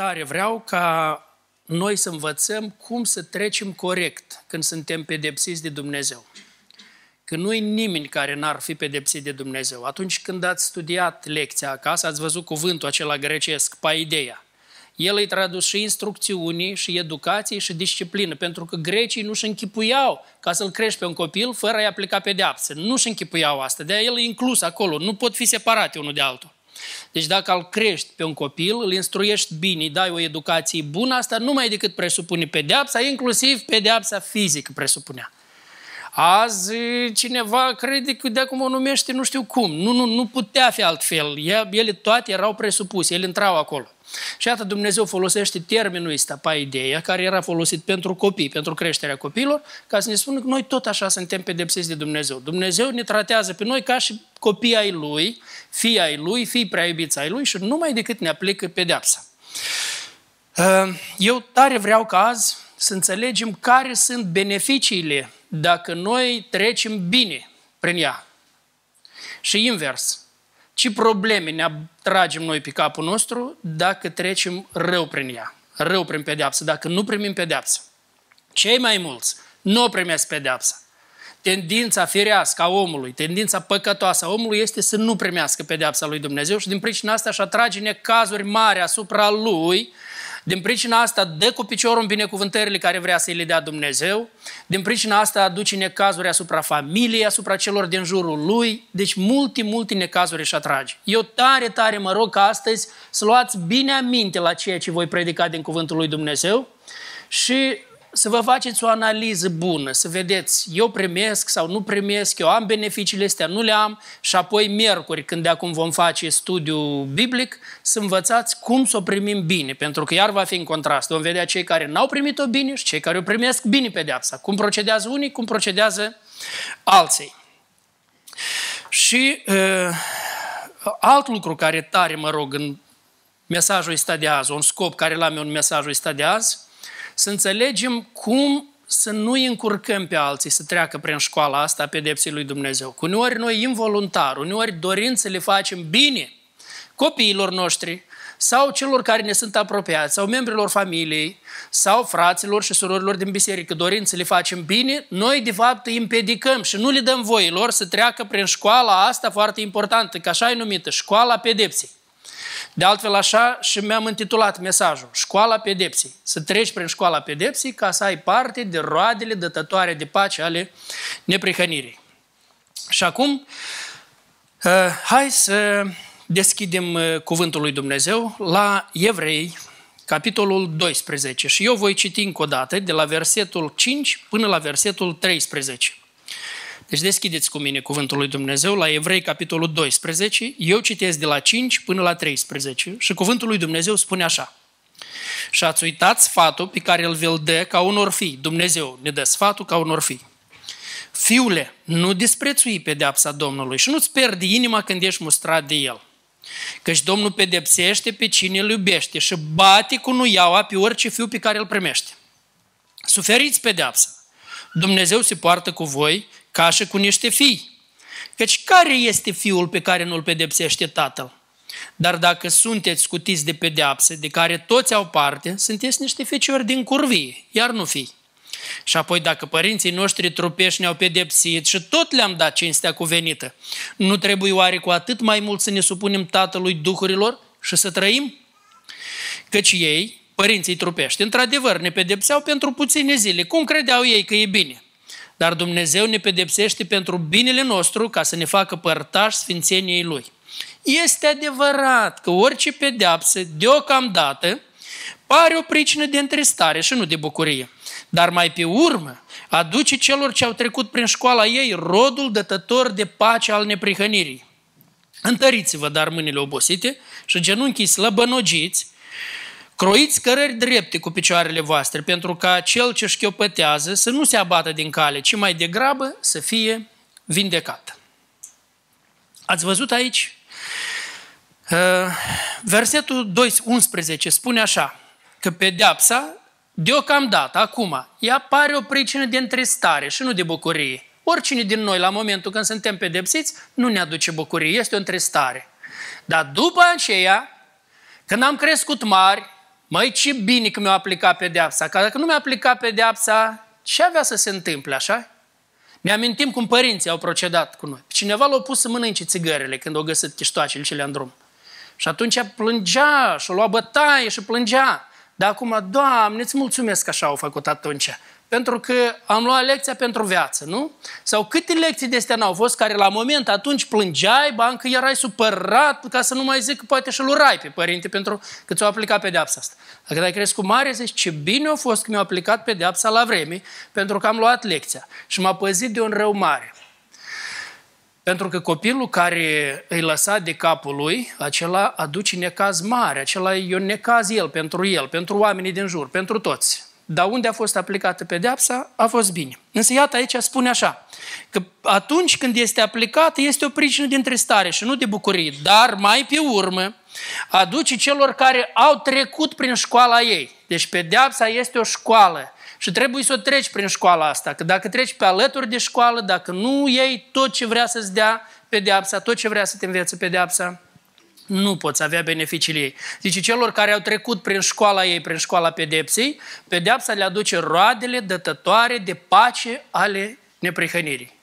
tare vreau ca noi să învățăm cum să trecem corect când suntem pedepsiți de Dumnezeu. Că nu-i nimeni care n-ar fi pedepsit de Dumnezeu. Atunci când ați studiat lecția acasă, ați văzut cuvântul acela grecesc, paideia. El îi tradus și instrucțiunii, și educație, și disciplină, pentru că grecii nu-și închipuiau ca să-l crești pe un copil fără a-i aplica pedeapsă. Nu-și închipuiau asta, de-aia el e inclus acolo, nu pot fi separate unul de altul. Deci dacă îl crești pe un copil, îl instruiești bine, îi dai o educație bună, asta nu mai decât presupune pedeapsa, inclusiv pedeapsa fizică presupunea. Azi cineva crede că de acum o numește nu știu cum. Nu, nu, nu putea fi altfel. Ele toate erau presupuse, ele intrau acolo. Și iată Dumnezeu folosește termenul ăsta, paideia, care era folosit pentru copii, pentru creșterea copiilor, ca să ne spună că noi tot așa suntem pedepsiți de Dumnezeu. Dumnezeu ne tratează pe noi ca și copii ai Lui, fii ai Lui, fii prea iubiți ai Lui și numai decât ne aplică pedeapsa. Uh, eu tare vreau ca azi să înțelegem care sunt beneficiile dacă noi trecem bine prin ea. Și invers, ce probleme ne atragem noi pe capul nostru dacă trecem rău prin ea, rău prin pedeapsă, dacă nu primim pedeapsă. Cei mai mulți nu primesc pedeapsa. Tendința firească a omului, tendința păcătoasă a omului este să nu primească pedeapsa lui Dumnezeu și din pricina asta își atrage necazuri mari asupra lui din pricina asta dă cu piciorul în binecuvântările care vrea să le dea Dumnezeu. Din pricina asta aduce necazuri asupra familiei, asupra celor din jurul lui. Deci multe, multe necazuri își atrage. Eu tare, tare mă rog ca astăzi să luați bine aminte la ceea ce voi predica din cuvântul lui Dumnezeu și să vă faceți o analiză bună, să vedeți, eu primesc sau nu primesc, eu am beneficiile astea, nu le am și apoi miercuri, când de acum vom face studiu biblic, să învățați cum să o primim bine, pentru că iar va fi în contrast. Vom vedea cei care n-au primit-o bine și cei care o primesc bine pedeapsa. Cum procedează unii, cum procedează alții. Și uh, alt lucru care tare mă rog în mesajul ăsta de azi, un scop care l-am eu în mesajul ăsta de azi, să înțelegem cum să nu îi încurcăm pe alții să treacă prin școala asta a pedepsei lui Dumnezeu. Cu uneori noi involuntar, uneori dorind să le facem bine copiilor noștri sau celor care ne sunt apropiați, sau membrilor familiei, sau fraților și surorilor din biserică, dorind să le facem bine, noi de fapt îi împedicăm și nu le dăm voie lor să treacă prin școala asta foarte importantă, că așa e numită, școala pedepsei. De altfel așa și mi-am intitulat mesajul, Școala pedepsei. Să treci prin școala pedepsei ca să ai parte de roadele dătătoare de pace ale neprihănirii. Și acum, uh, hai să deschidem uh, cuvântul lui Dumnezeu la Evrei, capitolul 12. Și eu voi citi încă o dată de la versetul 5 până la versetul 13. Deci deschideți cu mine cuvântul lui Dumnezeu la Evrei, capitolul 12. Eu citesc de la 5 până la 13 și cuvântul lui Dumnezeu spune așa. Și ați uitat sfatul pe care îl vei dă ca unor fii. Dumnezeu ne dă sfatul ca unor fii. Fiule, nu disprețui pedeapsa Domnului și nu-ți pierdi inima când ești mustrat de El. Căci Domnul pedepsește pe cine îl iubește și bate cu nuiaua pe orice fiu pe care îl primește. Suferiți pedeapsa. Dumnezeu se poartă cu voi ca și cu niște fii. Căci care este fiul pe care nu-l pedepsește tatăl? Dar dacă sunteți scutiți de pedeapse, de care toți au parte, sunteți niște feciori din curvie, iar nu fii. Și apoi dacă părinții noștri trupești ne-au pedepsit și tot le-am dat cinstea cuvenită, nu trebuie oare cu atât mai mult să ne supunem Tatălui Duhurilor și să trăim? Căci ei, părinții trupești, într-adevăr ne pedepseau pentru puține zile. Cum credeau ei că e bine? Dar Dumnezeu ne pedepsește pentru binele nostru ca să ne facă părtași sfințeniei Lui. Este adevărat că orice pedeapsă, deocamdată, pare o pricină de întristare și nu de bucurie. Dar mai pe urmă, aduce celor ce au trecut prin școala ei rodul dătător de pace al neprihănirii. Întăriți-vă, dar mâinile obosite și genunchii slăbănogiți, Croiți cărări drepte cu picioarele voastre, pentru ca cel ce șchiopătează să nu se abată din cale, ci mai degrabă să fie vindecat. Ați văzut aici? Uh, versetul 11 spune așa, că pedeapsa, deocamdată, acum, ea pare o pricină de întristare și nu de bucurie. Oricine din noi, la momentul când suntem pedepsiți, nu ne aduce bucurie, este o întristare. Dar după aceea, când am crescut mari, Măi, ce bine că mi-a aplicat pedeapsa, că dacă nu mi-a aplicat pedeapsa, ce avea să se întâmple, așa? Ne amintim cum părinții au procedat cu noi. Cineva l-a pus să mănânce țigările când au găsit chiștoacele cele în drum. Și atunci plângea și-a luat bătaie și plângea. Dar acum, Doamne, îți mulțumesc că așa au făcut atunci pentru că am luat lecția pentru viață, nu? Sau câte lecții de astea n-au fost care la moment atunci plângeai, bancă erai supărat, ca să nu mai zic că poate și-l urai pe părinte pentru că ți-au aplicat pedeapsa asta. Dacă ai crescut mare, zici, ce bine a fost că mi-au aplicat pedeapsa la vreme, pentru că am luat lecția și m-a păzit de un rău mare. Pentru că copilul care îi lăsa de capul lui, acela aduce necaz mare, acela e un necaz el, pentru el, pentru oamenii din jur, pentru toți. Dar unde a fost aplicată pedeapsa, a fost bine. Însă iată aici spune așa, că atunci când este aplicată, este o pricină de întristare și nu de bucurie, dar mai pe urmă aduce celor care au trecut prin școala ei. Deci pedeapsa este o școală și trebuie să o treci prin școala asta, că dacă treci pe alături de școală, dacă nu iei tot ce vrea să-ți dea pedeapsa, tot ce vrea să te învețe pedeapsa, nu poți avea beneficiile ei. Zice, celor care au trecut prin școala ei, prin școala pedepsei, pedepsa le aduce roadele dătătoare de pace ale neprihănirii.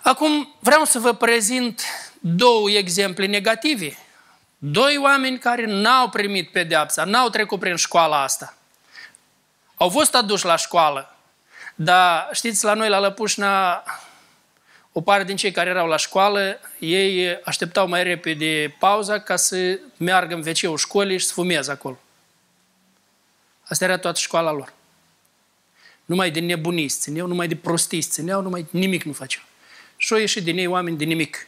Acum vreau să vă prezint două exemple negative. Doi oameni care n-au primit pedeapsa, n-au trecut prin școala asta. Au fost aduși la școală, dar știți, la noi la Lăpușna o parte din cei care erau la școală, ei așteptau mai repede pauza ca să meargă în wc școlii și să fumeze acolo. Asta era toată școala lor. Numai de nebuniți țineau, numai de prostiți țineau, numai nimic nu făceau. Și au ieșit din ei oameni de nimic.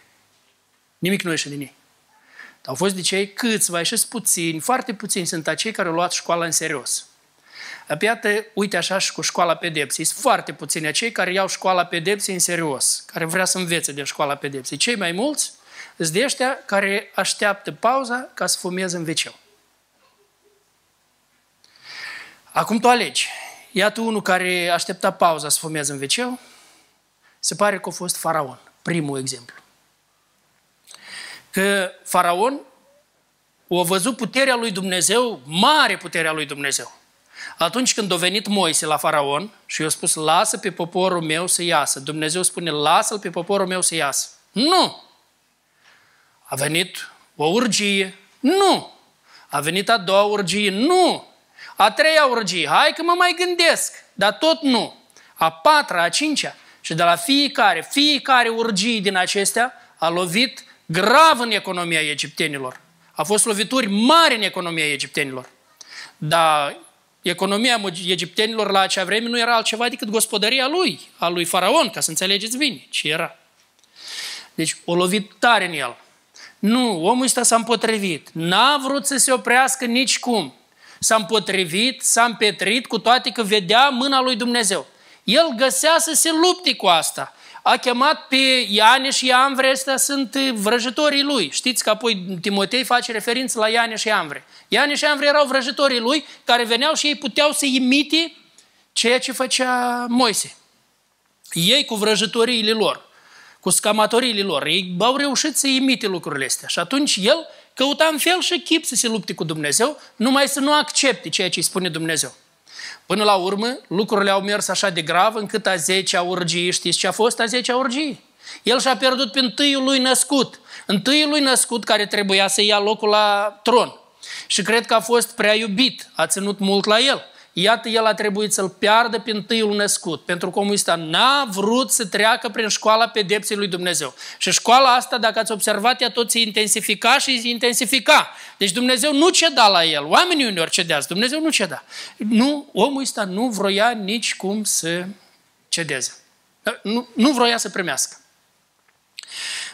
Nimic nu ieșe din ei. Dar au fost de cei câțiva, ieșiți puțini, foarte puțini sunt acei care au luat școala în serios. Iată, uite așa și cu școala pedepsei. Sunt foarte puțini cei care iau școala pedepsei în serios, care vrea să învețe de școala pedepsei. Cei mai mulți sunt de ăștia care așteaptă pauza ca să fumeze în wc Acum tu alegi. Iată unul care aștepta pauza să fumeze în wc se pare că a fost faraon, primul exemplu. Că faraon a văzut puterea lui Dumnezeu, mare puterea lui Dumnezeu. Atunci când a venit Moise la faraon și i-a spus, lasă pe poporul meu să iasă. Dumnezeu spune, lasă-l pe poporul meu să iasă. Nu! A venit o urgie. Nu! A venit a doua urgie. Nu! A treia urgie. Hai că mă mai gândesc. Dar tot nu. A patra, a cincea. Și de la fiecare, fiecare urgie din acestea a lovit grav în economia egiptenilor. A fost lovituri mari în economia egiptenilor. Dar economia egiptenilor la acea vreme nu era altceva decât gospodăria lui, a lui Faraon, ca să înțelegeți bine ce era. Deci o lovit tare în el. Nu, omul ăsta s-a împotrivit. N-a vrut să se oprească nici cum. S-a împotrivit, s-a împetrit, cu toate că vedea mâna lui Dumnezeu. El găsea să se lupte cu asta a chemat pe Ianeș și Ianvre, ăstea sunt vrăjitorii lui. Știți că apoi Timotei face referință la Ianeș și Ianvre. Ianeș și Ianvre erau vrăjitorii lui care veneau și ei puteau să imite ceea ce făcea Moise. Ei cu vrăjitoriile lor, cu scamatoriile lor, ei au reușit să imite lucrurile astea. Și atunci el căuta în fel și chip să se lupte cu Dumnezeu, numai să nu accepte ceea ce îi spune Dumnezeu. Până la urmă, lucrurile au mers așa de grav încât a 10-a urgie, știți ce a fost a 10-a urgie? El și-a pierdut pe întâiul lui născut. Întâiul lui născut care trebuia să ia locul la tron. Și cred că a fost prea iubit, a ținut mult la el. Iată, el a trebuit să-l piardă pe întâiul născut, pentru că omul ăsta n-a vrut să treacă prin școala pedepsei lui Dumnezeu. Și școala asta, dacă ați observat, ea tot se intensifica și se intensifica. Deci Dumnezeu nu ceda la el. Oamenii uneori cedează, Dumnezeu nu ceda. Nu, omul ăsta nu vroia nici cum să cedeze. Nu, nu vroia să primească.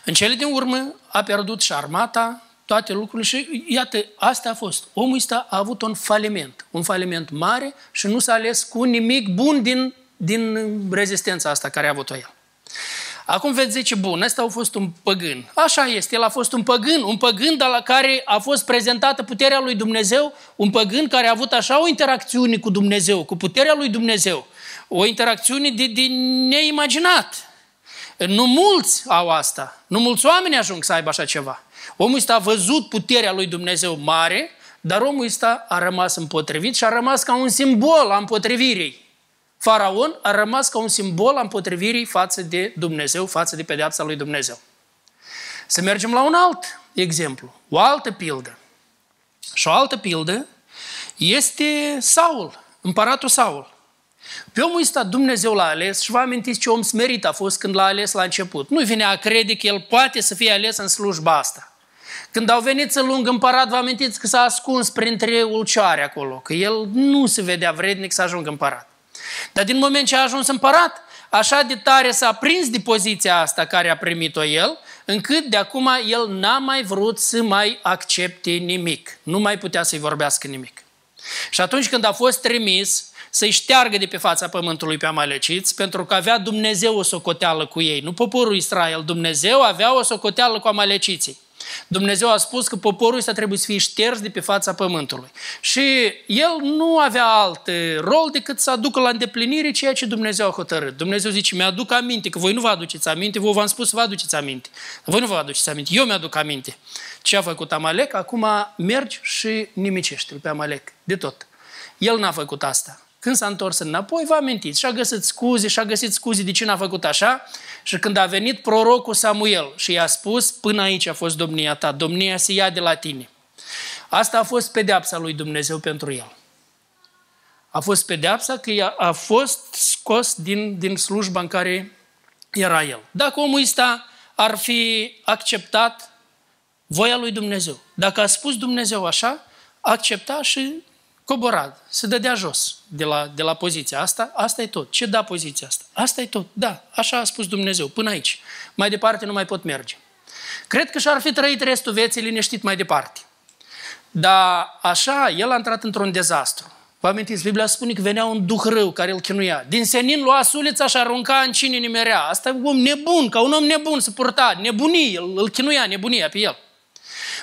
În cele din urmă a pierdut și armata, toate lucrurile și iată, asta a fost. Omul ăsta a avut un faliment, un faliment mare și nu s-a ales cu nimic bun din, din rezistența asta care a avut-o el. Acum veți zice, bun, ăsta a fost un păgân. Așa este, el a fost un păgân, un păgân de la care a fost prezentată puterea lui Dumnezeu, un păgân care a avut așa o interacțiune cu Dumnezeu, cu puterea lui Dumnezeu, o interacțiune de, de neimaginat. Nu mulți au asta, nu mulți oameni ajung să aibă așa ceva. Omul ăsta a văzut puterea lui Dumnezeu mare, Dar omul ăsta a rămas împotrivit și a rămas ca un simbol a împotrivirii. Faraon a rămas ca un simbol a împotrivirii față de Dumnezeu, față de pedeapsa lui Dumnezeu. Să mergem la un alt exemplu, o altă pildă. Și o altă pildă este Saul, împăratul Saul. Pe omul ăsta Dumnezeu l-a ales și vă amintiți ce om smerit a fost când l-a ales la început. Nu vine a crede că el poate să fie ales în slujba asta. Când au venit să lungă împărat, vă amintiți că s-a ascuns printre ulcioare acolo, că el nu se vedea vrednic să ajungă împărat. Dar din moment ce a ajuns împărat, așa de tare s-a prins de poziția asta care a primit-o el, încât de acum el n-a mai vrut să mai accepte nimic. Nu mai putea să-i vorbească nimic. Și atunci când a fost trimis să-i șteargă de pe fața pământului pe amaleciți, pentru că avea Dumnezeu o socoteală cu ei, nu poporul Israel, Dumnezeu avea o socoteală cu amaleciții. Dumnezeu a spus că poporul ăsta trebuie să fie șters de pe fața pământului. Și el nu avea alt rol decât să aducă la îndeplinire ceea ce Dumnezeu a hotărât. Dumnezeu zice, mi-aduc aminte, că voi nu vă aduceți aminte, voi v-am spus să vă aduceți aminte. Voi nu vă aduceți aminte, eu mi-aduc aminte. Ce a făcut Amalek, acum mergi și nimicește-l pe Amalek, de tot. El n-a făcut asta. Când s-a întors înapoi, vă amintiți, și-a găsit scuze, și-a găsit scuze de ce n-a făcut așa. Și când a venit prorocul Samuel și i-a spus, până aici a fost domnia ta, domnia se ia de la tine. Asta a fost pedeapsa lui Dumnezeu pentru el. A fost pedeapsa că a fost scos din, din slujba în care era el. Dacă omul ăsta ar fi acceptat voia lui Dumnezeu, dacă a spus Dumnezeu așa, accepta și cobora, se dădea jos de la, de la poziția asta, asta e tot. Ce da poziția asta? Asta e tot. Da, așa a spus Dumnezeu, până aici. Mai departe nu mai pot merge. Cred că și-ar fi trăit restul vieții liniștit mai departe. Dar așa, el a intrat într-un dezastru. Vă amintiți, Biblia spune că venea un duh rău care îl chinuia. Din senin lua sulița și arunca în cine nimerea. Asta e un om nebun, ca un om nebun se purta, nebunii, îl, îl chinuia nebunia pe el.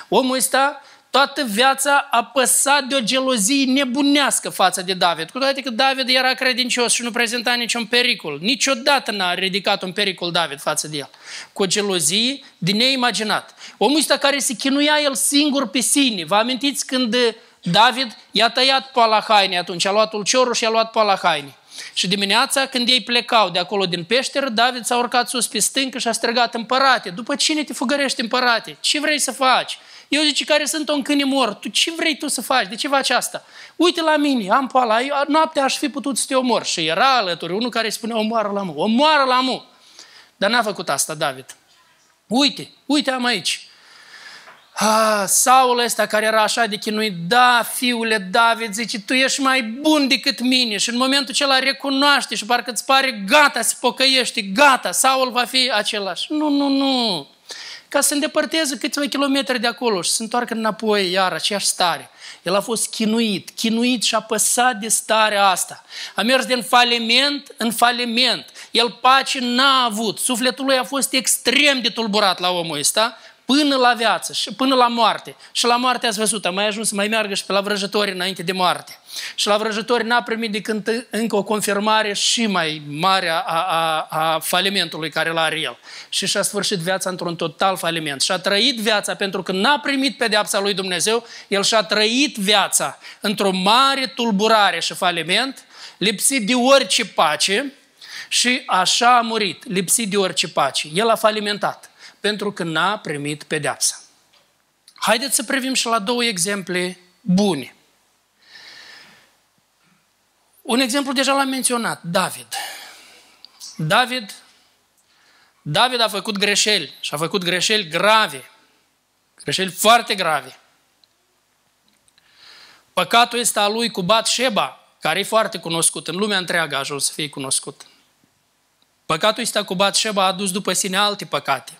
Omul ăsta toată viața a păsat de o gelozie nebunească față de David. Cu toate că David era credincios și nu prezenta niciun pericol. Niciodată n-a ridicat un pericol David față de el. Cu o gelozie de neimaginat. Omul ăsta care se chinuia el singur pe sine. Vă amintiți când David i-a tăiat poala haine atunci, a luat ulciorul și a luat poala haine. Și dimineața, când ei plecau de acolo din peșteră, David s-a urcat sus pe stâncă și a strigat, împărate, după cine te fugărești împărate? Ce vrei să faci? Eu zice, care sunt un câine mort, tu ce vrei tu să faci? De ce faci asta? Uite la mine, am poala, eu, noaptea aș fi putut să te omor. Și era alături unul care spunea, omoară la mu, omoară la mu. Dar n-a făcut asta David. Uite, uite am aici. Ah, Saul ăsta care era așa de chinuit, da, fiule David, zice, tu ești mai bun decât mine și în momentul acela recunoaște și parcă îți pare gata să pocăiești, gata, Saul va fi același. Nu, nu, nu ca să se îndepărteze câțiva kilometri de acolo și să se întoarcă înapoi iar aceeași stare. El a fost chinuit, chinuit și apăsat de starea asta. A mers din faliment în faliment. El pace n-a avut. Sufletul lui a fost extrem de tulburat la omul ăsta până la viață și până la moarte. Și la moarte ați văzut, a mai ajuns să mai meargă și pe la vrăjători înainte de moarte. Și la vrăjători n-a primit decât încă o confirmare și mai mare a, a, a falimentului care l-are el. Și și-a sfârșit viața într-un total faliment. Și-a trăit viața pentru că n-a primit pedeapsa lui Dumnezeu, el și-a trăit viața într-o mare tulburare și faliment, lipsit de orice pace, și așa a murit, lipsit de orice pace. El a falimentat pentru că n-a primit pedeapsa. Haideți să privim și la două exemple bune. Un exemplu deja l-am menționat, David. David, David a făcut greșeli și a făcut greșeli grave, greșeli foarte grave. Păcatul este al lui cu Bat Sheba, care e foarte cunoscut, în lumea întreagă a ajuns să fie cunoscut. Păcatul este cu Bat Sheba a adus după sine alte păcate.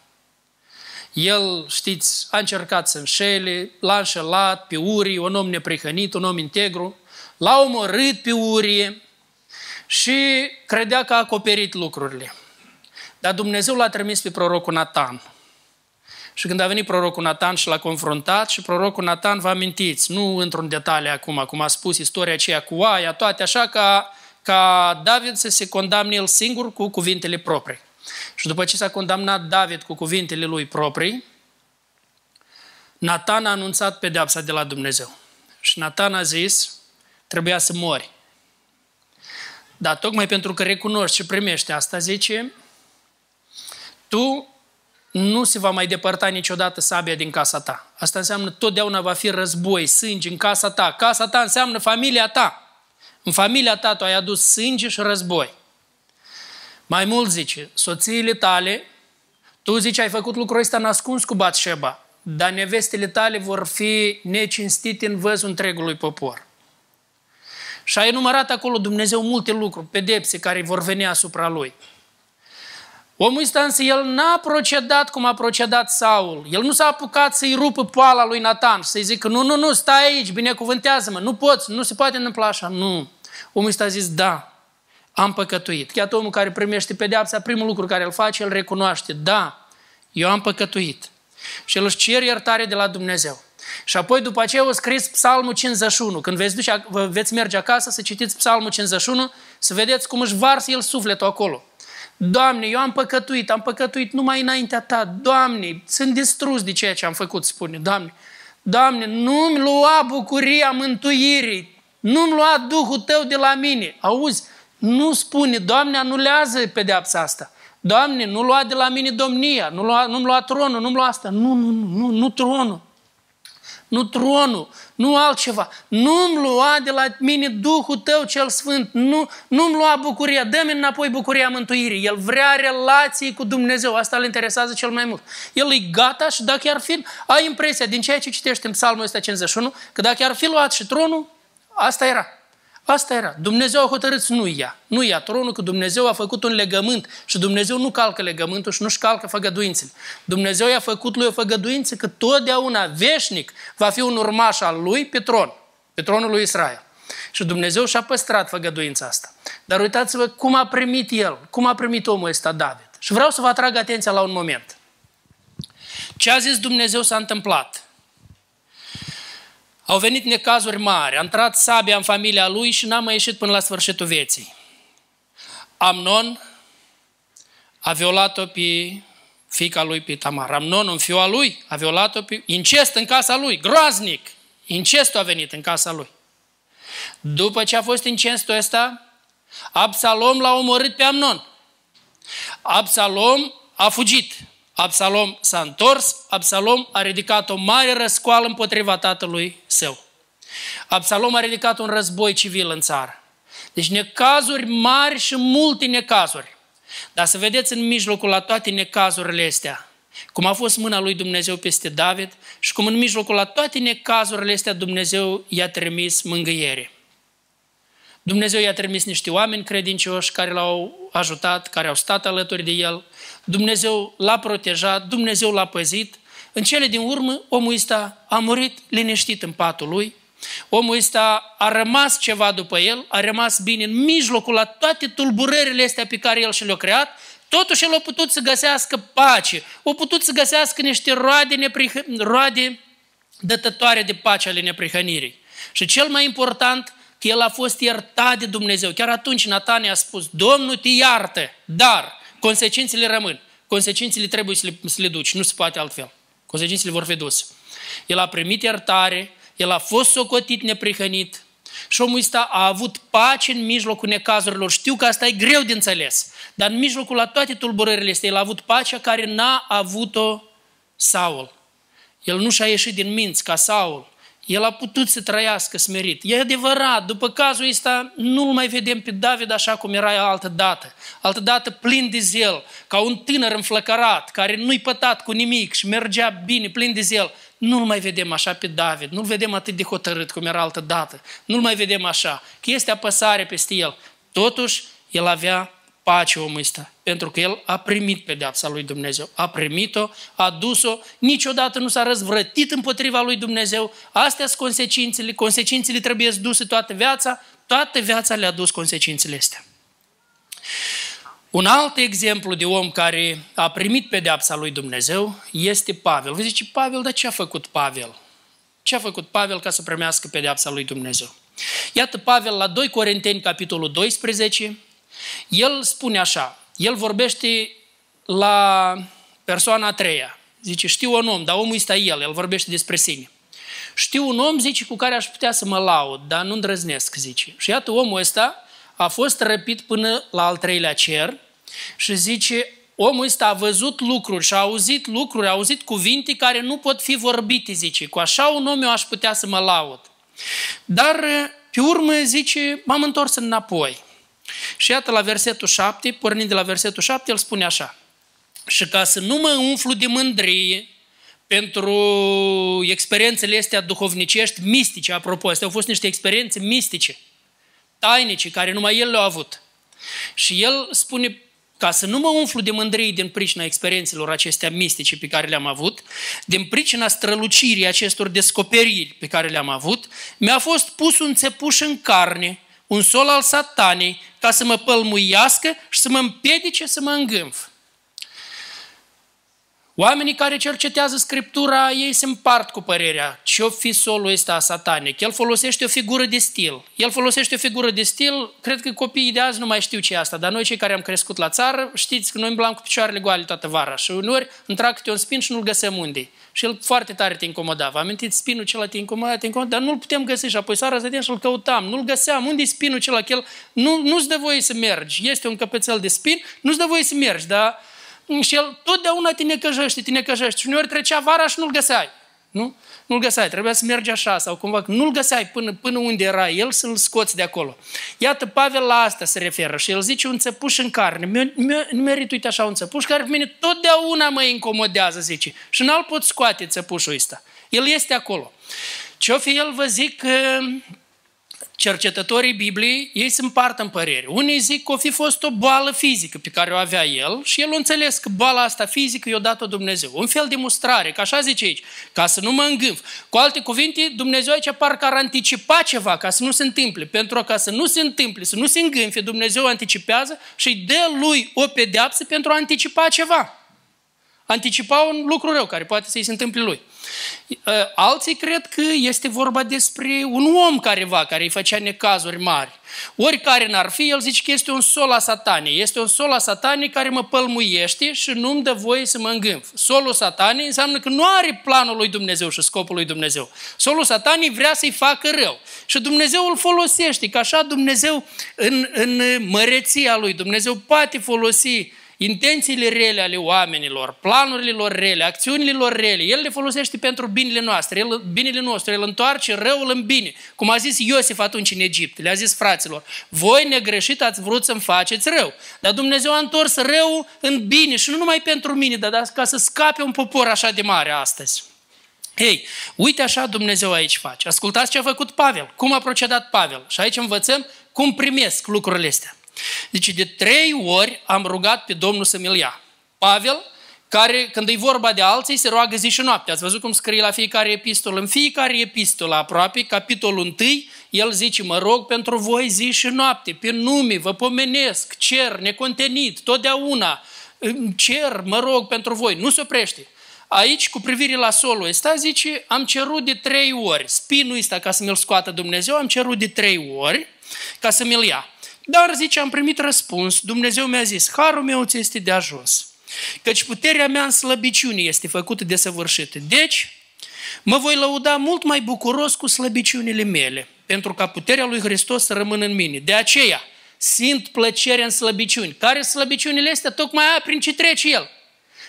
El, știți, a încercat să înșele, l-a înșelat pe Uri, un om neprihănit, un om integru, l-a omorât pe Uri și credea că a acoperit lucrurile. Dar Dumnezeu l-a trimis pe prorocul Natan. Și când a venit prorocul Natan și l-a confruntat și prorocul Natan, vă amintiți, nu într-un detaliu acum, cum a spus istoria aceea cu aia, toate așa ca, ca David să se condamne el singur cu cuvintele proprii. Și după ce s-a condamnat David cu cuvintele lui proprii, Natan a anunțat pedeapsa de la Dumnezeu. Și Nathan a zis, trebuia să mori. Dar tocmai pentru că recunoști și primești asta, zice, tu nu se va mai depărta niciodată sabia din casa ta. Asta înseamnă totdeauna va fi război, sânge în casa ta. Casa ta înseamnă familia ta. În familia ta tu ai adus sânge și război. Mai mult zice, soțiile tale, tu zici ai făcut lucrul ăsta nascuns cu Batșeba, dar nevestele tale vor fi necinstite în văzul întregului popor. Și a enumerat acolo Dumnezeu multe lucruri, pedepse care vor veni asupra lui. Omul ăsta însă, el n-a procedat cum a procedat Saul. El nu s-a apucat să-i rupă poala lui Nathan și să-i zică, nu, nu, nu, stai aici, binecuvântează-mă, nu poți, nu se poate întâmpla așa. Nu. Omul ăsta a zis, da, am păcătuit. Chiar omul care primește pedeapsa, primul lucru care îl face, el recunoaște, da, eu am păcătuit. Și el își cer iertare de la Dumnezeu. Și apoi după aceea o scris Psalmul 51. Când veți, duce, veți merge acasă să citiți Psalmul 51, să vedeți cum își varsă el sufletul acolo. Doamne, eu am păcătuit, am păcătuit numai înaintea Ta. Doamne, sunt distrus de ceea ce am făcut, spune. Doamne, Doamne, nu-mi lua bucuria mântuirii, nu-mi lua Duhul Tău de la mine. Auzi, nu spune, Doamne, anulează pedeapsa asta. Doamne, nu lua de la mine domnia, nu lua, nu-mi lua tronul, nu-mi lua asta. Nu, nu, nu, nu, nu tronul nu tronul, nu altceva. Nu-mi lua de la mine Duhul tău cel Sfânt, nu, nu-mi lua bucuria, dă-mi înapoi bucuria mântuirii. El vrea relații cu Dumnezeu, asta îl interesează cel mai mult. El e gata și dacă ar fi, ai impresia din ceea ce citești în psalmul ăsta 51, că dacă ar fi luat și tronul, asta era. Asta era. Dumnezeu a hotărât să nu ia. Nu ia tronul, că Dumnezeu a făcut un legământ și Dumnezeu nu calcă legământul și nu-și calcă făgăduințele. Dumnezeu i-a făcut lui o făgăduință că totdeauna, veșnic, va fi un urmaș al lui pe tron, pe tronul lui Israel. Și Dumnezeu și-a păstrat făgăduința asta. Dar uitați-vă cum a primit el, cum a primit omul ăsta David. Și vreau să vă atrag atenția la un moment. Ce a zis Dumnezeu s-a întâmplat. Au venit necazuri mari, a intrat sabia în familia lui și n-a mai ieșit până la sfârșitul vieții. Amnon a violat-o pe fica lui pe Tamar. Amnon, un fiu al lui, a violat-o pe incest în casa lui, groaznic. Incestul a venit în casa lui. După ce a fost incestul ăsta, Absalom l-a omorât pe Amnon. Absalom a fugit. Absalom s-a întors, Absalom a ridicat o mare răscoală împotriva tatălui său. Absalom a ridicat un război civil în țară. Deci necazuri mari și multe necazuri. Dar să vedeți în mijlocul la toate necazurile astea, cum a fost mâna lui Dumnezeu peste David și cum în mijlocul la toate necazurile astea Dumnezeu i-a trimis mângâiere. Dumnezeu i-a trimis niște oameni credincioși care l-au ajutat, care au stat alături de el. Dumnezeu l-a protejat, Dumnezeu l-a păzit. În cele din urmă, omul ăsta a murit liniștit în patul lui. Omul ăsta a rămas ceva după el, a rămas bine în mijlocul la toate tulburările astea pe care el și le-a creat, totuși el a putut să găsească pace, a putut să găsească niște roade, neprih- roade dătătoare de pace ale neprihănirii. Și cel mai important, că el a fost iertat de Dumnezeu. Chiar atunci Natane a spus, Domnul te iartă, dar consecințele rămân. Consecințele trebuie să le, să le duci, nu se poate altfel. Consecințele vor fi duse. El a primit iertare, el a fost socotit neprihănit și omul ăsta a avut pace în mijlocul necazurilor. Știu că asta e greu de înțeles, dar în mijlocul la toate tulburările astea, el a avut pacea care n-a avut-o Saul. El nu și-a ieșit din minți ca Saul. El a putut să trăiască smerit. E adevărat, după cazul ăsta nu-l mai vedem pe David așa cum era altă dată. Altă dată plin de zel, ca un tânăr înflăcărat, care nu-i pătat cu nimic și mergea bine, plin de zel. Nu-l mai vedem așa pe David, nu-l vedem atât de hotărât cum era altă dată. Nu-l mai vedem așa, că este apăsare peste el. Totuși, el avea pace omul ăsta, pentru că el a primit pedeapsa lui Dumnezeu, a primit-o, a dus-o, niciodată nu s-a răzvrătit împotriva lui Dumnezeu. Astea sunt consecințele, consecințele trebuie duse toată viața, toată viața le-a dus consecințele astea. Un alt exemplu de om care a primit pedeapsa lui Dumnezeu este Pavel. Vă zice, Pavel, dar ce a făcut Pavel? Ce a făcut Pavel ca să primească pedeapsa lui Dumnezeu? Iată Pavel la 2 Corinteni, capitolul 12, el spune așa, el vorbește la persoana a treia. Zice, știu un om, dar omul este el, el vorbește despre sine. știu un om, zice, cu care aș putea să mă laud, dar nu îndrăznesc, zice. Și iată, omul ăsta a fost răpit până la al treilea cer și zice, omul ăsta a văzut lucruri și a auzit lucruri, a auzit cuvinte care nu pot fi vorbite, zice. Cu așa un om eu aș putea să mă laud. Dar, pe urmă, zice, m-am întors înapoi. Și iată la versetul 7, pornind de la versetul 7, el spune așa. Și ca să nu mă umflu de mândrie pentru experiențele astea duhovnicești mistice, apropo, astea au fost niște experiențe mistice, tainice, care numai el le-a avut. Și el spune, ca să nu mă umflu de mândrie din pricina experiențelor acestea mistice pe care le-am avut, din pricina strălucirii acestor descoperiri pe care le-am avut, mi-a fost pus un țepuș în carne, un sol al satanei, ca să mă pălmuiască și să mă împiedice să mă îngânf. Oamenii care cercetează Scriptura, ei se împart cu părerea ce-o fi solul ăsta satanic. El folosește o figură de stil. El folosește o figură de stil, cred că copiii de azi nu mai știu ce e asta, dar noi cei care am crescut la țară, știți că noi îmblam cu picioarele goale toată vara și uneori intra câte un spin și nu-l găseam unde. Și el foarte tare te incomoda. Vă amintiți, spinul acela te incomoda, te incomoda, dar nu-l putem găsi și apoi seara zădeam și-l căutam. Nu-l găseam. Unde e spinul acela? El nu, nu-ți dă voie să mergi. Este un căpețel de spin, nu-ți dă voie să mergi, dar și el totdeauna te necăjește, te necăjește. Și uneori trecea vara și nu-l găseai. Nu? Nu-l găseai, trebuia să mergi așa sau cumva, nu-l găseai până, până unde era el să-l scoți de acolo. Iată, Pavel la asta se referă și el zice un țăpuș în carne. Nu merit, uite așa, un țăpuș care pe mine totdeauna mă incomodează, zice. Și n-al pot scoate țăpușul ăsta. El este acolo. Ce-o fi el, vă zic, cercetătorii Bibliei, ei se împartă în păreri. Unii zic că o fi fost o boală fizică pe care o avea el și el a înțeles că boala asta fizică i-a dat-o Dumnezeu. Un fel de mustrare, că așa zice aici, ca să nu mă îngânf. Cu alte cuvinte, Dumnezeu aici parcă ar anticipa ceva ca să nu se întâmple. Pentru ca să nu se întâmple, să nu se îngânfe, Dumnezeu anticipează și îi dă lui o pedeapsă pentru a anticipa ceva anticipa un lucru rău care poate să-i se întâmple lui. Ă, alții cred că este vorba despre un om careva care îi făcea necazuri mari. Oricare n-ar fi, el zice că este un sol a satanei. Este un sol a satanei care mă pălmuiește și nu-mi dă voie să mă îngânf. Solul satanei înseamnă că nu are planul lui Dumnezeu și scopul lui Dumnezeu. Solul satanei vrea să-i facă rău. Și Dumnezeu îl folosește, că așa Dumnezeu în, în măreția lui, Dumnezeu poate folosi intențiile rele ale oamenilor, planurile lor rele, acțiunile lor rele, El le folosește pentru binele noastre, El, binele nostru, El întoarce răul în bine. Cum a zis Iosif atunci în Egipt, le-a zis fraților, voi negreșit ați vrut să-mi faceți rău, dar Dumnezeu a întors răul în bine și nu numai pentru mine, dar ca să scape un popor așa de mare astăzi. Hei, uite așa Dumnezeu aici face. Ascultați ce a făcut Pavel, cum a procedat Pavel. Și aici învățăm cum primesc lucrurile astea. Deci de trei ori am rugat pe Domnul să mi-l ia. Pavel, care când e vorba de alții, se roagă zi și noapte. Ați văzut cum scrie la fiecare epistolă? În fiecare epistolă aproape, capitolul 1, el zice, mă rog pentru voi zi și noapte, pe nume, vă pomenesc, cer, necontenit, totdeauna, cer, mă rog pentru voi, nu se oprește. Aici, cu privire la solul ăsta, zice, am cerut de trei ori, spinul ăsta ca să mi-l scoată Dumnezeu, am cerut de trei ori ca să mi-l ia. Dar, zice, am primit răspuns, Dumnezeu mi-a zis, harul meu ți este de ajuns, căci puterea mea în slăbiciune este făcută de săvârșită. Deci, mă voi lăuda mult mai bucuros cu slăbiciunile mele, pentru ca puterea lui Hristos să rămână în mine. De aceea, simt plăcere în slăbiciuni. Care slăbiciunile astea? Tocmai aia prin ce trece el.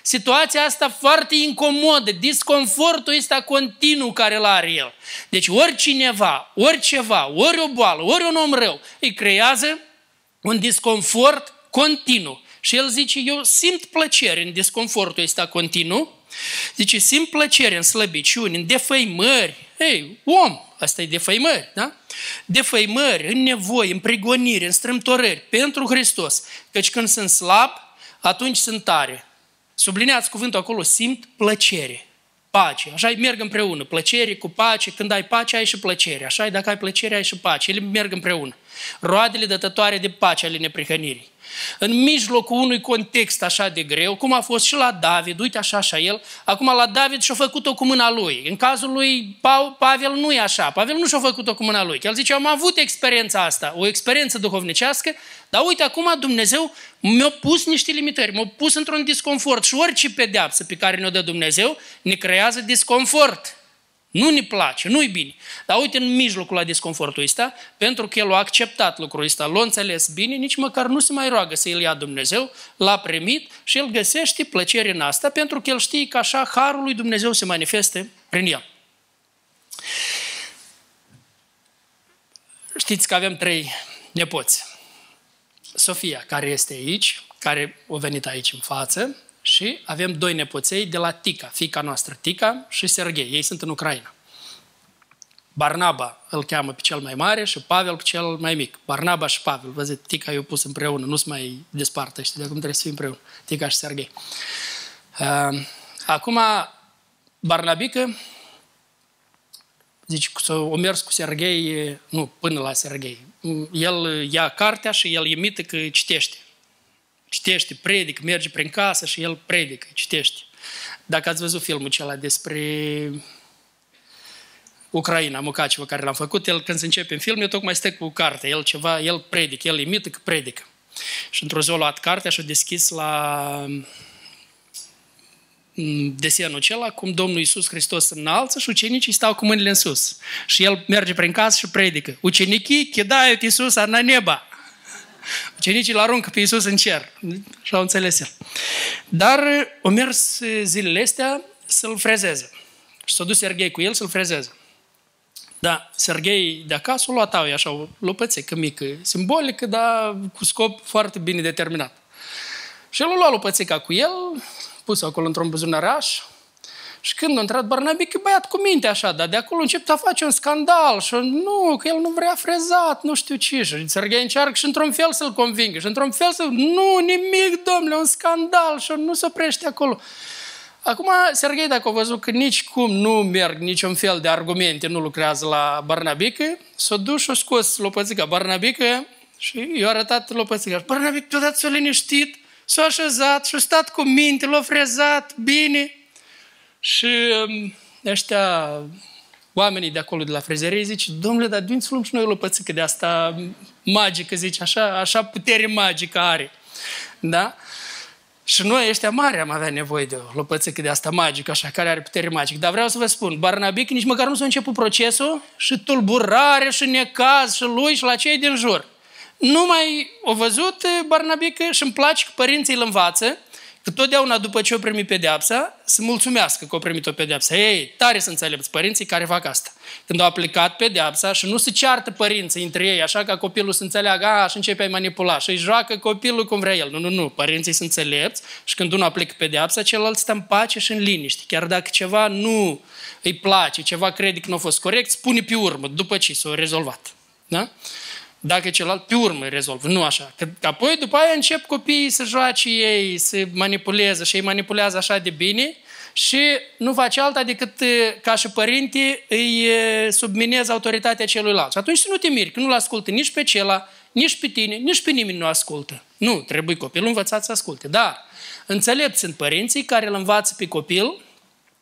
Situația asta foarte incomodă, disconfortul ăsta continuu care îl are el. Deci oricineva, oriceva, ori o boală, ori un om rău, îi creează un disconfort continuu. Și el zice, eu simt plăcere în disconfortul ăsta continuu, zice, simt plăcere în slăbiciuni, în defăimări. Ei, om, asta e defăimări, da? Defăimări, în nevoi, în prigoniri, în strâmtorări, pentru Hristos. Căci când sunt slab, atunci sunt tare. Sublineați cuvântul acolo, simt plăcere, pace. Așa merg împreună, plăcere cu pace. Când ai pace, ai și plăcere. Așa dacă ai plăcere, ai și pace. Ele merg împreună. Roadele dătătoare de pace ale neprihănirii în mijlocul unui context așa de greu, cum a fost și la David, uite așa așa el, acum la David și-a făcut-o cu mâna lui. În cazul lui Pavel nu e așa, Pavel nu și-a făcut-o cu mâna lui. El zice, am avut experiența asta, o experiență duhovnicească, dar uite, acum Dumnezeu mi-a pus niște limitări, m-a pus într-un disconfort și orice pedeapsă pe care ne-o dă Dumnezeu ne creează disconfort. Nu ne place, nu-i bine. Dar uite în mijlocul la disconfortul ăsta, pentru că el a acceptat lucrul ăsta, l-a înțeles bine, nici măcar nu se mai roagă să îl ia Dumnezeu, l-a primit și el găsește plăcere în asta, pentru că el știe că așa harul lui Dumnezeu se manifeste prin el. Știți că avem trei nepoți. Sofia, care este aici, care a venit aici în față, și avem doi nepoței de la Tica, fica noastră Tica și Serghei. Ei sunt în Ucraina. Barnaba îl cheamă pe cel mai mare și Pavel pe cel mai mic. Barnaba și Pavel. Vă zic, Tica i-au pus împreună, nu se mai despartă, știi, de acum trebuie să fie împreună. Tica și Serghei. Uh, acum, Barnabică, zice, o mers cu Serghei, nu, până la Serghei. El ia cartea și el imită că citește citește, predică, merge prin casă și el predică, citește. Dacă ați văzut filmul acela despre Ucraina, Mucaciva, care l-am făcut, el când se începe în film, eu tocmai stă cu carte, el ceva, el predică, el imită că predică. Și într-o zi a luat cartea și a deschis la mm, desenul acela, cum Domnul Iisus Hristos înalță și ucenicii stau cu mâinile în sus. Și el merge prin casă și predică. Ucenicii chedaiut Iisusa na neba. Ucenicii îl aruncă pe Iisus în cer. Și au înțeles el. Dar o mers zilele astea să-l frezeze. Și s-a dus Serghei cu el să-l frezeze. Da, Serghei de acasă o luat așa o lopățică mică, simbolică, dar cu scop foarte bine determinat. Și el a luat lopățica cu el, pus acolo într-un buzunăraș, și când a intrat Barnabic, că băiat cu minte așa, dar de acolo încep a face un scandal și nu, că el nu vrea frezat, nu știu ce. Și Serghei încearcă și într-un fel să-l convingă și într-un fel să nu, nimic, domnule, un scandal și nu se oprește acolo. Acum, Serghei, dacă a văzut că nici cum nu merg niciun fel de argumente, nu lucrează la Barnabică, s-a dus și a scos lopățica Barnabică și i-a arătat lopățica. Barnabic, deodată s-a liniștit, s-a așezat și a stat cu minte, l-a frezat bine. Și um, ăștia, oamenii de acolo, de la frezerie, zice, domnule, dar de să luăm și noi o lopățică de asta magică, zice, așa, așa putere magică are. Da? Și noi, ăștia mari, am avea nevoie de o lopățică de asta magică, așa, care are putere magică. Dar vreau să vă spun, Barnabic nici măcar nu s-a început procesul și tulburare și necaz și lui și la cei din jur. Nu mai o văzut Barnabic și îmi place că părinții îl învață Că totdeauna după ce o primi pedeapsa, să mulțumească că o primit o pedeapsă. Ei, tare să înțelepți părinții care fac asta. Când au aplicat pedeapsa și nu se ceartă părinții între ei, așa ca copilul să înțeleagă, a, și începe a manipula și își joacă copilul cum vrea el. Nu, nu, nu. Părinții sunt înțelepți și când unul aplică pedeapsa, celălalt stă în pace și în liniște. Chiar dacă ceva nu îi place, ceva crede că nu a fost corect, spune pe urmă, după ce s-a rezolvat. Da? Dacă celălalt pe urmă rezolvă, nu așa. Că apoi după aia încep copiii să joace ei, să manipuleze și ei manipulează așa de bine și nu face alta decât ca și părinte îi subminezi autoritatea celuilalt. Și atunci să nu te miri, că nu-l ascultă nici pe cela, nici pe tine, nici pe nimeni nu ascultă. Nu, trebuie copilul învățat să asculte. Dar înțelepți sunt părinții care îl învață pe copil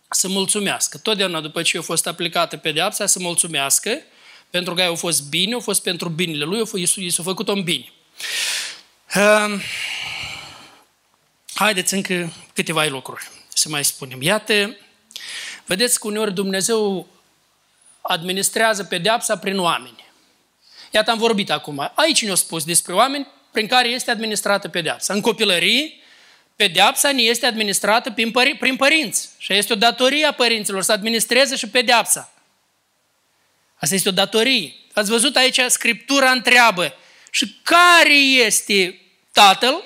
să mulțumească. Totdeauna după ce a fost aplicată pedeapsa, să mulțumească pentru că au fost bine, au fost pentru binele lui, i s-a făcut un bine. Uh, haideți încă câteva lucruri să mai spunem. Iată, vedeți că uneori Dumnezeu administrează pedeapsa prin oameni. Iată, am vorbit acum. Aici ne-a spus despre oameni prin care este administrată pedeapsa. În copilărie, pedeapsa ne este administrată prin, pări- prin părinți. Și este o datorie a părinților să administreze și pedeapsa. Asta este o datorie. Ați văzut aici, Scriptura întreabă și care este tatăl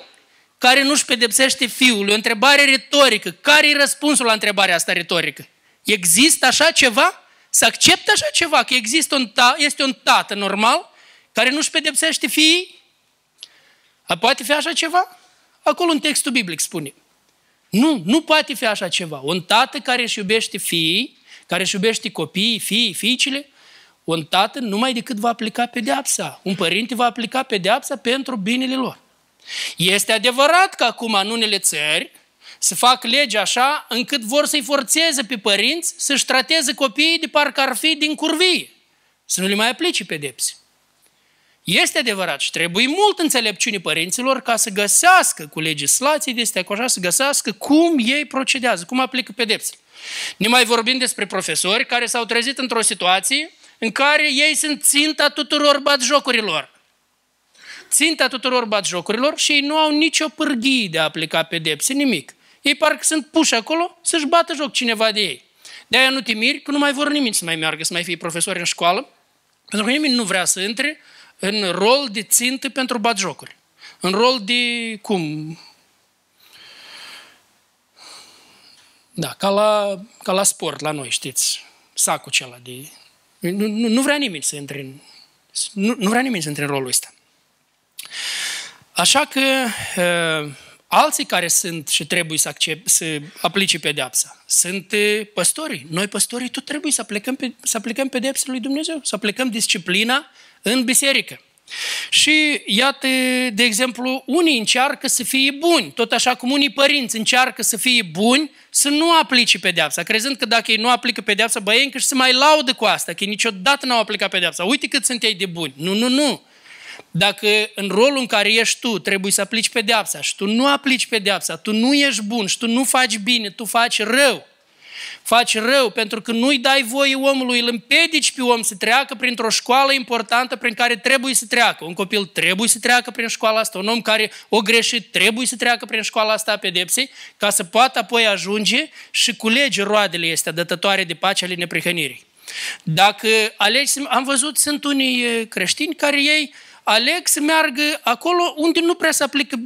care nu-și pedepsește fiul? O întrebare retorică. Care e răspunsul la întrebarea asta retorică? Există așa ceva? Să accepte așa ceva? Că există un ta, este un tată normal care nu-și pedepsește fiii? A poate fi așa ceva? Acolo în textul biblic spune. Nu, nu poate fi așa ceva. Un tată care își iubește fiii, care își iubește copiii, fiii, fiicile, un tată numai decât va aplica pedeapsa. Un părinte va aplica pedeapsa pentru binele lor. Este adevărat că acum în unele țări se fac legi așa încât vor să-i forțeze pe părinți să-și trateze copiii de parcă ar fi din curvie. Să nu le mai aplice pedepse. Este adevărat și trebuie mult înțelepciune părinților ca să găsească cu legislații de astea, cu așa, să găsească cum ei procedează, cum aplică pedepsele. Ne mai vorbim despre profesori care s-au trezit într-o situație în care ei sunt ținta tuturor batjocurilor. Ținta tuturor batjocurilor și ei nu au nicio pârghie de a aplica pedepse, nimic. Ei parcă sunt puși acolo să-și bată joc cineva de ei. De aia nu te miri că nu mai vor nimeni să mai meargă, să mai fie profesori în școală, pentru că nimeni nu vrea să intre în rol de țintă pentru batjocuri. În rol de, cum, Da, ca la, ca la sport, la noi, știți, sacul acela de... Nu, nu, nu vrea nimeni să intre în... Nu, nu vrea nimeni să intre în rolul ăsta. Așa că uh, alții care sunt și trebuie să, accept, să aplice pedeapsa sunt uh, păstorii. Noi păstorii tot trebuie să aplicăm, pe, să aplicăm pedepsele lui Dumnezeu, să aplicăm disciplina în biserică. Și iată, de exemplu, unii încearcă să fie buni, tot așa cum unii părinți încearcă să fie buni, să nu aplice pedeapsa, crezând că dacă ei nu aplică pedeapsa, băi, încă și se mai laudă cu asta, că ei niciodată n-au aplicat pedeapsa. Uite cât sunt ei de buni. Nu, nu, nu. Dacă în rolul în care ești tu trebuie să aplici pedeapsa și tu nu aplici pedeapsa, tu nu ești bun și tu nu faci bine, tu faci rău, faci rău pentru că nu-i dai voie omului, îl împedici pe om să treacă printr-o școală importantă prin care trebuie să treacă. Un copil trebuie să treacă prin școala asta, un om care o greșit trebuie să treacă prin școala asta a pedepsei, ca să poată apoi ajunge și culege roadele astea dătătoare de pace ale neprihănirii. Dacă alegi, am văzut, sunt unii creștini care ei aleg să meargă acolo unde nu prea se aplică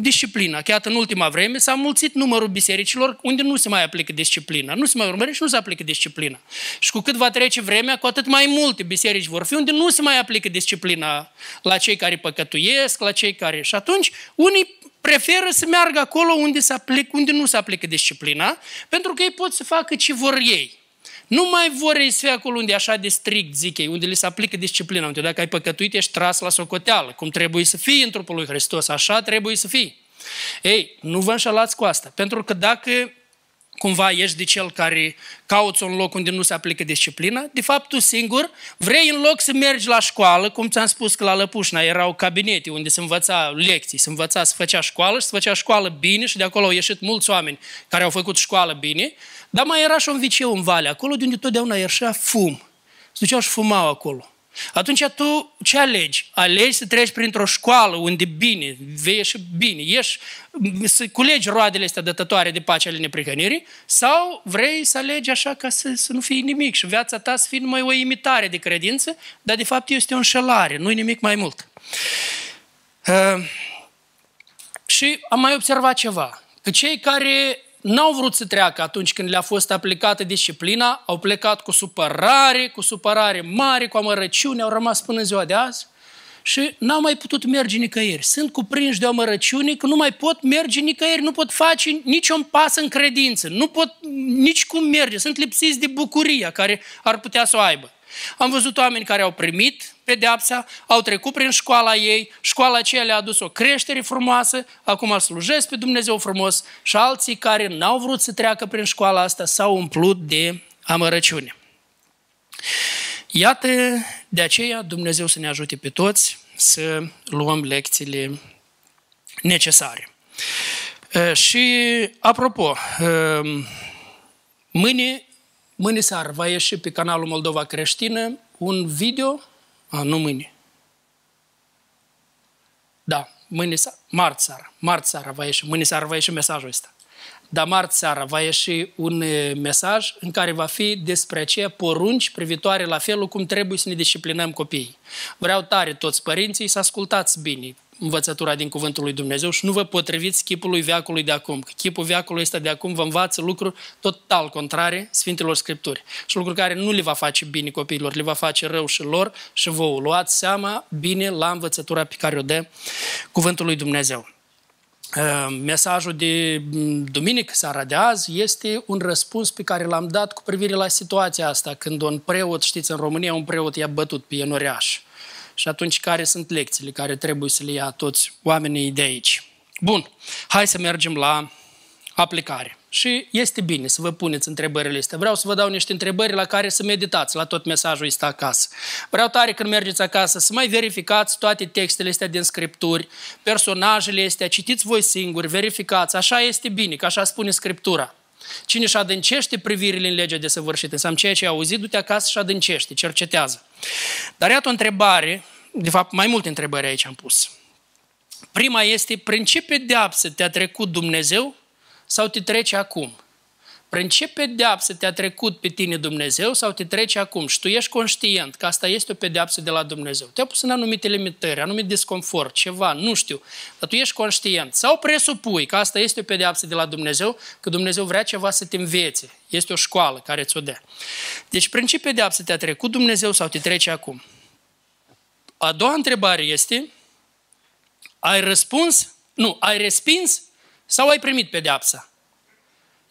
disciplina. Chiar în ultima vreme s-a mulțit numărul bisericilor unde nu se mai aplică disciplina. Nu se mai urmărește și nu se aplică disciplina. Și cu cât va trece vremea, cu atât mai multe biserici vor fi unde nu se mai aplică disciplina la cei care păcătuiesc, la cei care... Și atunci, unii preferă să meargă acolo unde, se aplică, unde nu se aplică disciplina, pentru că ei pot să facă ce vor ei. Nu mai vor ei să fie acolo unde e așa de strict, zic ei, unde li se aplică disciplina, unde dacă ai păcătuit, ești tras la socoteală, cum trebuie să fii în trupul lui Hristos, așa trebuie să fii. Ei, nu vă înșelați cu asta, pentru că dacă cumva ești de cel care cauți un loc unde nu se aplică disciplina, de fapt tu singur vrei în loc să mergi la școală, cum ți-am spus că la Lăpușna erau cabinete unde se învăța lecții, se învăța să făcea școală și se făcea școală bine și de acolo au ieșit mulți oameni care au făcut școală bine, dar mai era și un viceu în vale, acolo de unde totdeauna ieșea fum. Se duceau și fumau acolo. Atunci tu ce alegi? Alegi să treci printr-o școală unde bine, vei ieși bine, ieși, să culegi roadele astea dătătoare de pace ale neprihănirii sau vrei să alegi așa ca să, să nu fie nimic și viața ta să fie numai o imitare de credință, dar de fapt este o înșelare, nu-i nimic mai mult. Uh, și am mai observat ceva, că cei care n-au vrut să treacă atunci când le-a fost aplicată disciplina, au plecat cu supărare, cu supărare mare, cu amărăciune, au rămas până în ziua de azi și n-au mai putut merge nicăieri. Sunt cuprinși de o amărăciune că nu mai pot merge nicăieri, nu pot face niciun pas în credință, nu pot nici cum merge, sunt lipsiți de bucuria care ar putea să o aibă. Am văzut oameni care au primit pedeapsa, au trecut prin școala ei, școala aceea le-a adus o creștere frumoasă, acum slujesc pe Dumnezeu frumos și alții care n-au vrut să treacă prin școala asta s-au umplut de amărăciune. Iată, de aceea Dumnezeu să ne ajute pe toți să luăm lecțiile necesare. Și, apropo, mâine, mâine seară va ieși pe canalul Moldova Creștină un video a, nu mâine. Da, mâine, marți seara, marți seara va ieși, mâine seara va ieși mesajul ăsta. Dar marți seara va ieși un mesaj în care va fi despre aceea porunci privitoare la felul cum trebuie să ne disciplinăm copiii. Vreau tare toți părinții să ascultați bine învățătura din Cuvântul lui Dumnezeu și nu vă potriviți chipului veacului de acum. Că chipul veacului ăsta de acum vă învață lucruri total contrare Sfintelor Scripturi. Și lucruri care nu le va face bine copiilor, le va face rău și lor și vouă. Luați seama bine la învățătura pe care o dă Cuvântul lui Dumnezeu. Uh, mesajul de mm, duminică, seara de azi, este un răspuns pe care l-am dat cu privire la situația asta, când un preot, știți, în România un preot i-a bătut pe enoriaș. Și atunci care sunt lecțiile care trebuie să le ia toți oamenii de aici? Bun, hai să mergem la aplicare. Și este bine să vă puneți întrebările astea. Vreau să vă dau niște întrebări la care să meditați la tot mesajul ăsta acasă. Vreau tare când mergeți acasă să mai verificați toate textele astea din scripturi, personajele astea, citiți voi singuri, verificați. Așa este bine, că așa spune Scriptura. Cine își adâncește privirile în legea de săvârșit, înseamnă ceea ce ai auzit, du-te acasă și adâncește, cercetează. Dar iată o întrebare, de fapt mai multe întrebări aici am pus. Prima este, prin ce pedeapsă te-a trecut Dumnezeu sau te trece acum? Prin ce pedeapsă te-a trecut pe tine Dumnezeu sau te trece acum și tu ești conștient că asta este o pedeapsă de la Dumnezeu. Te-a pus în anumite limitări, anumit disconfort, ceva, nu știu, dar tu ești conștient. Sau presupui că asta este o pedeapsă de la Dumnezeu, că Dumnezeu vrea ceva să te învețe. Este o școală care ți-o dă. Deci prin ce pedeapsă te-a trecut Dumnezeu sau te trece acum? A doua întrebare este, ai răspuns? Nu, ai respins sau ai primit pedeapsa?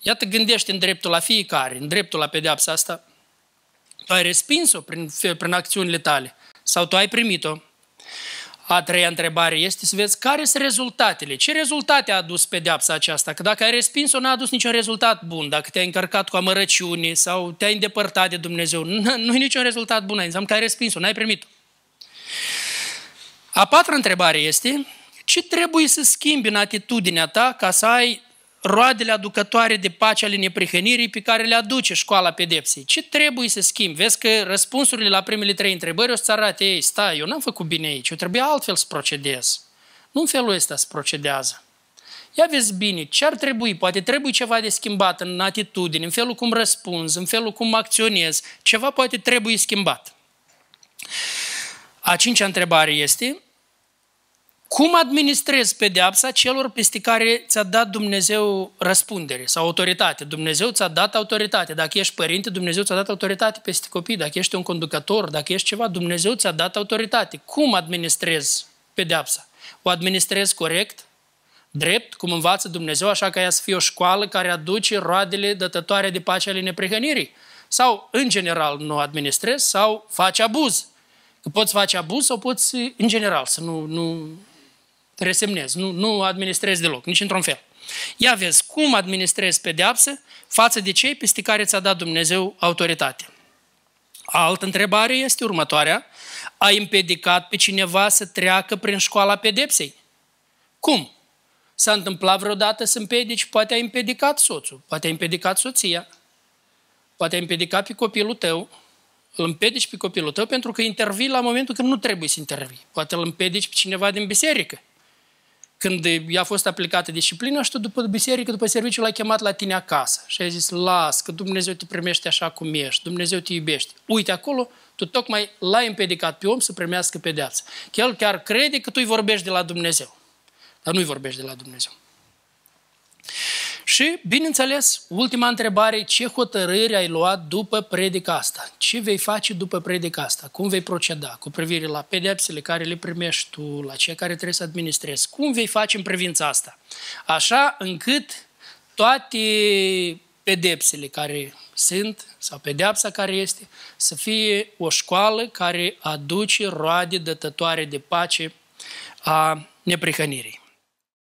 Iată, gândește în dreptul la fiecare, în dreptul la pedeapsa asta. Tu ai respins-o prin, prin acțiunile tale sau tu ai primit-o? A treia întrebare este să vezi care sunt rezultatele. Ce rezultate a adus pedeapsa aceasta? Că dacă ai respins-o, n-a adus niciun rezultat bun. Dacă te-ai încărcat cu amărăciune sau te-ai îndepărtat de Dumnezeu, nu e niciun rezultat bun. Înseamnă că ai respins-o, n-ai primit-o. A patra întrebare este, ce trebuie să schimbi în atitudinea ta ca să ai roadele aducătoare de pace ale neprihănirii pe care le aduce școala pedepsei. Ce trebuie să schimbi? Vezi că răspunsurile la primele trei întrebări o să arate, ei, stai, eu n-am făcut bine aici, eu trebuie altfel să procedez. Nu în felul ăsta să procedează. Ia vezi bine, ce ar trebui? Poate trebuie ceva de schimbat în atitudine, în felul cum răspunzi, în felul cum acționezi. Ceva poate trebuie schimbat. A cincea întrebare este, cum administrezi pedeapsa celor peste care ți-a dat Dumnezeu răspundere sau autoritate? Dumnezeu ți-a dat autoritate. Dacă ești părinte, Dumnezeu ți-a dat autoritate peste copii. Dacă ești un conducător, dacă ești ceva, Dumnezeu ți-a dat autoritate. Cum administrezi pedeapsa? O administrezi corect, drept, cum învață Dumnezeu, așa ca ea să fie o școală care aduce roadele dătătoare de pace ale neprihănirii? Sau, în general, nu administrezi sau faci abuz? Că poți face abuz sau poți, în general, să nu, nu resemnezi, nu, nu administrezi deloc, nici într-un fel. Ia vezi cum administrezi pedeapsă față de cei peste care ți-a dat Dumnezeu autoritate. Altă întrebare este următoarea. Ai împedicat pe cineva să treacă prin școala pedepsei? Cum? S-a întâmplat vreodată să împedici? Poate ai împedicat soțul, poate ai împedicat soția, poate ai împedicat pe copilul tău, îl împedici pe copilul tău pentru că intervii la momentul când nu trebuie să intervii. Poate îl împedici pe cineva din biserică când i-a fost aplicată disciplina și tu după biserică, după serviciu, l-ai chemat la tine acasă și ai zis, las, că Dumnezeu te primește așa cum ești, Dumnezeu te iubește. Uite acolo, tu tocmai l-ai împedicat pe om să primească pedeapsă. El chiar crede că tu îi vorbești de la Dumnezeu, dar nu îi vorbești de la Dumnezeu. Și, bineînțeles, ultima întrebare, ce hotărâri ai luat după predica asta? Ce vei face după predica asta? Cum vei proceda cu privire la pedepsele care le primești tu, la cei care trebuie să administrezi? Cum vei face în privința asta? Așa încât toate pedepsele care sunt, sau pedeapsa care este, să fie o școală care aduce roade dătătoare de pace a neprihănirii.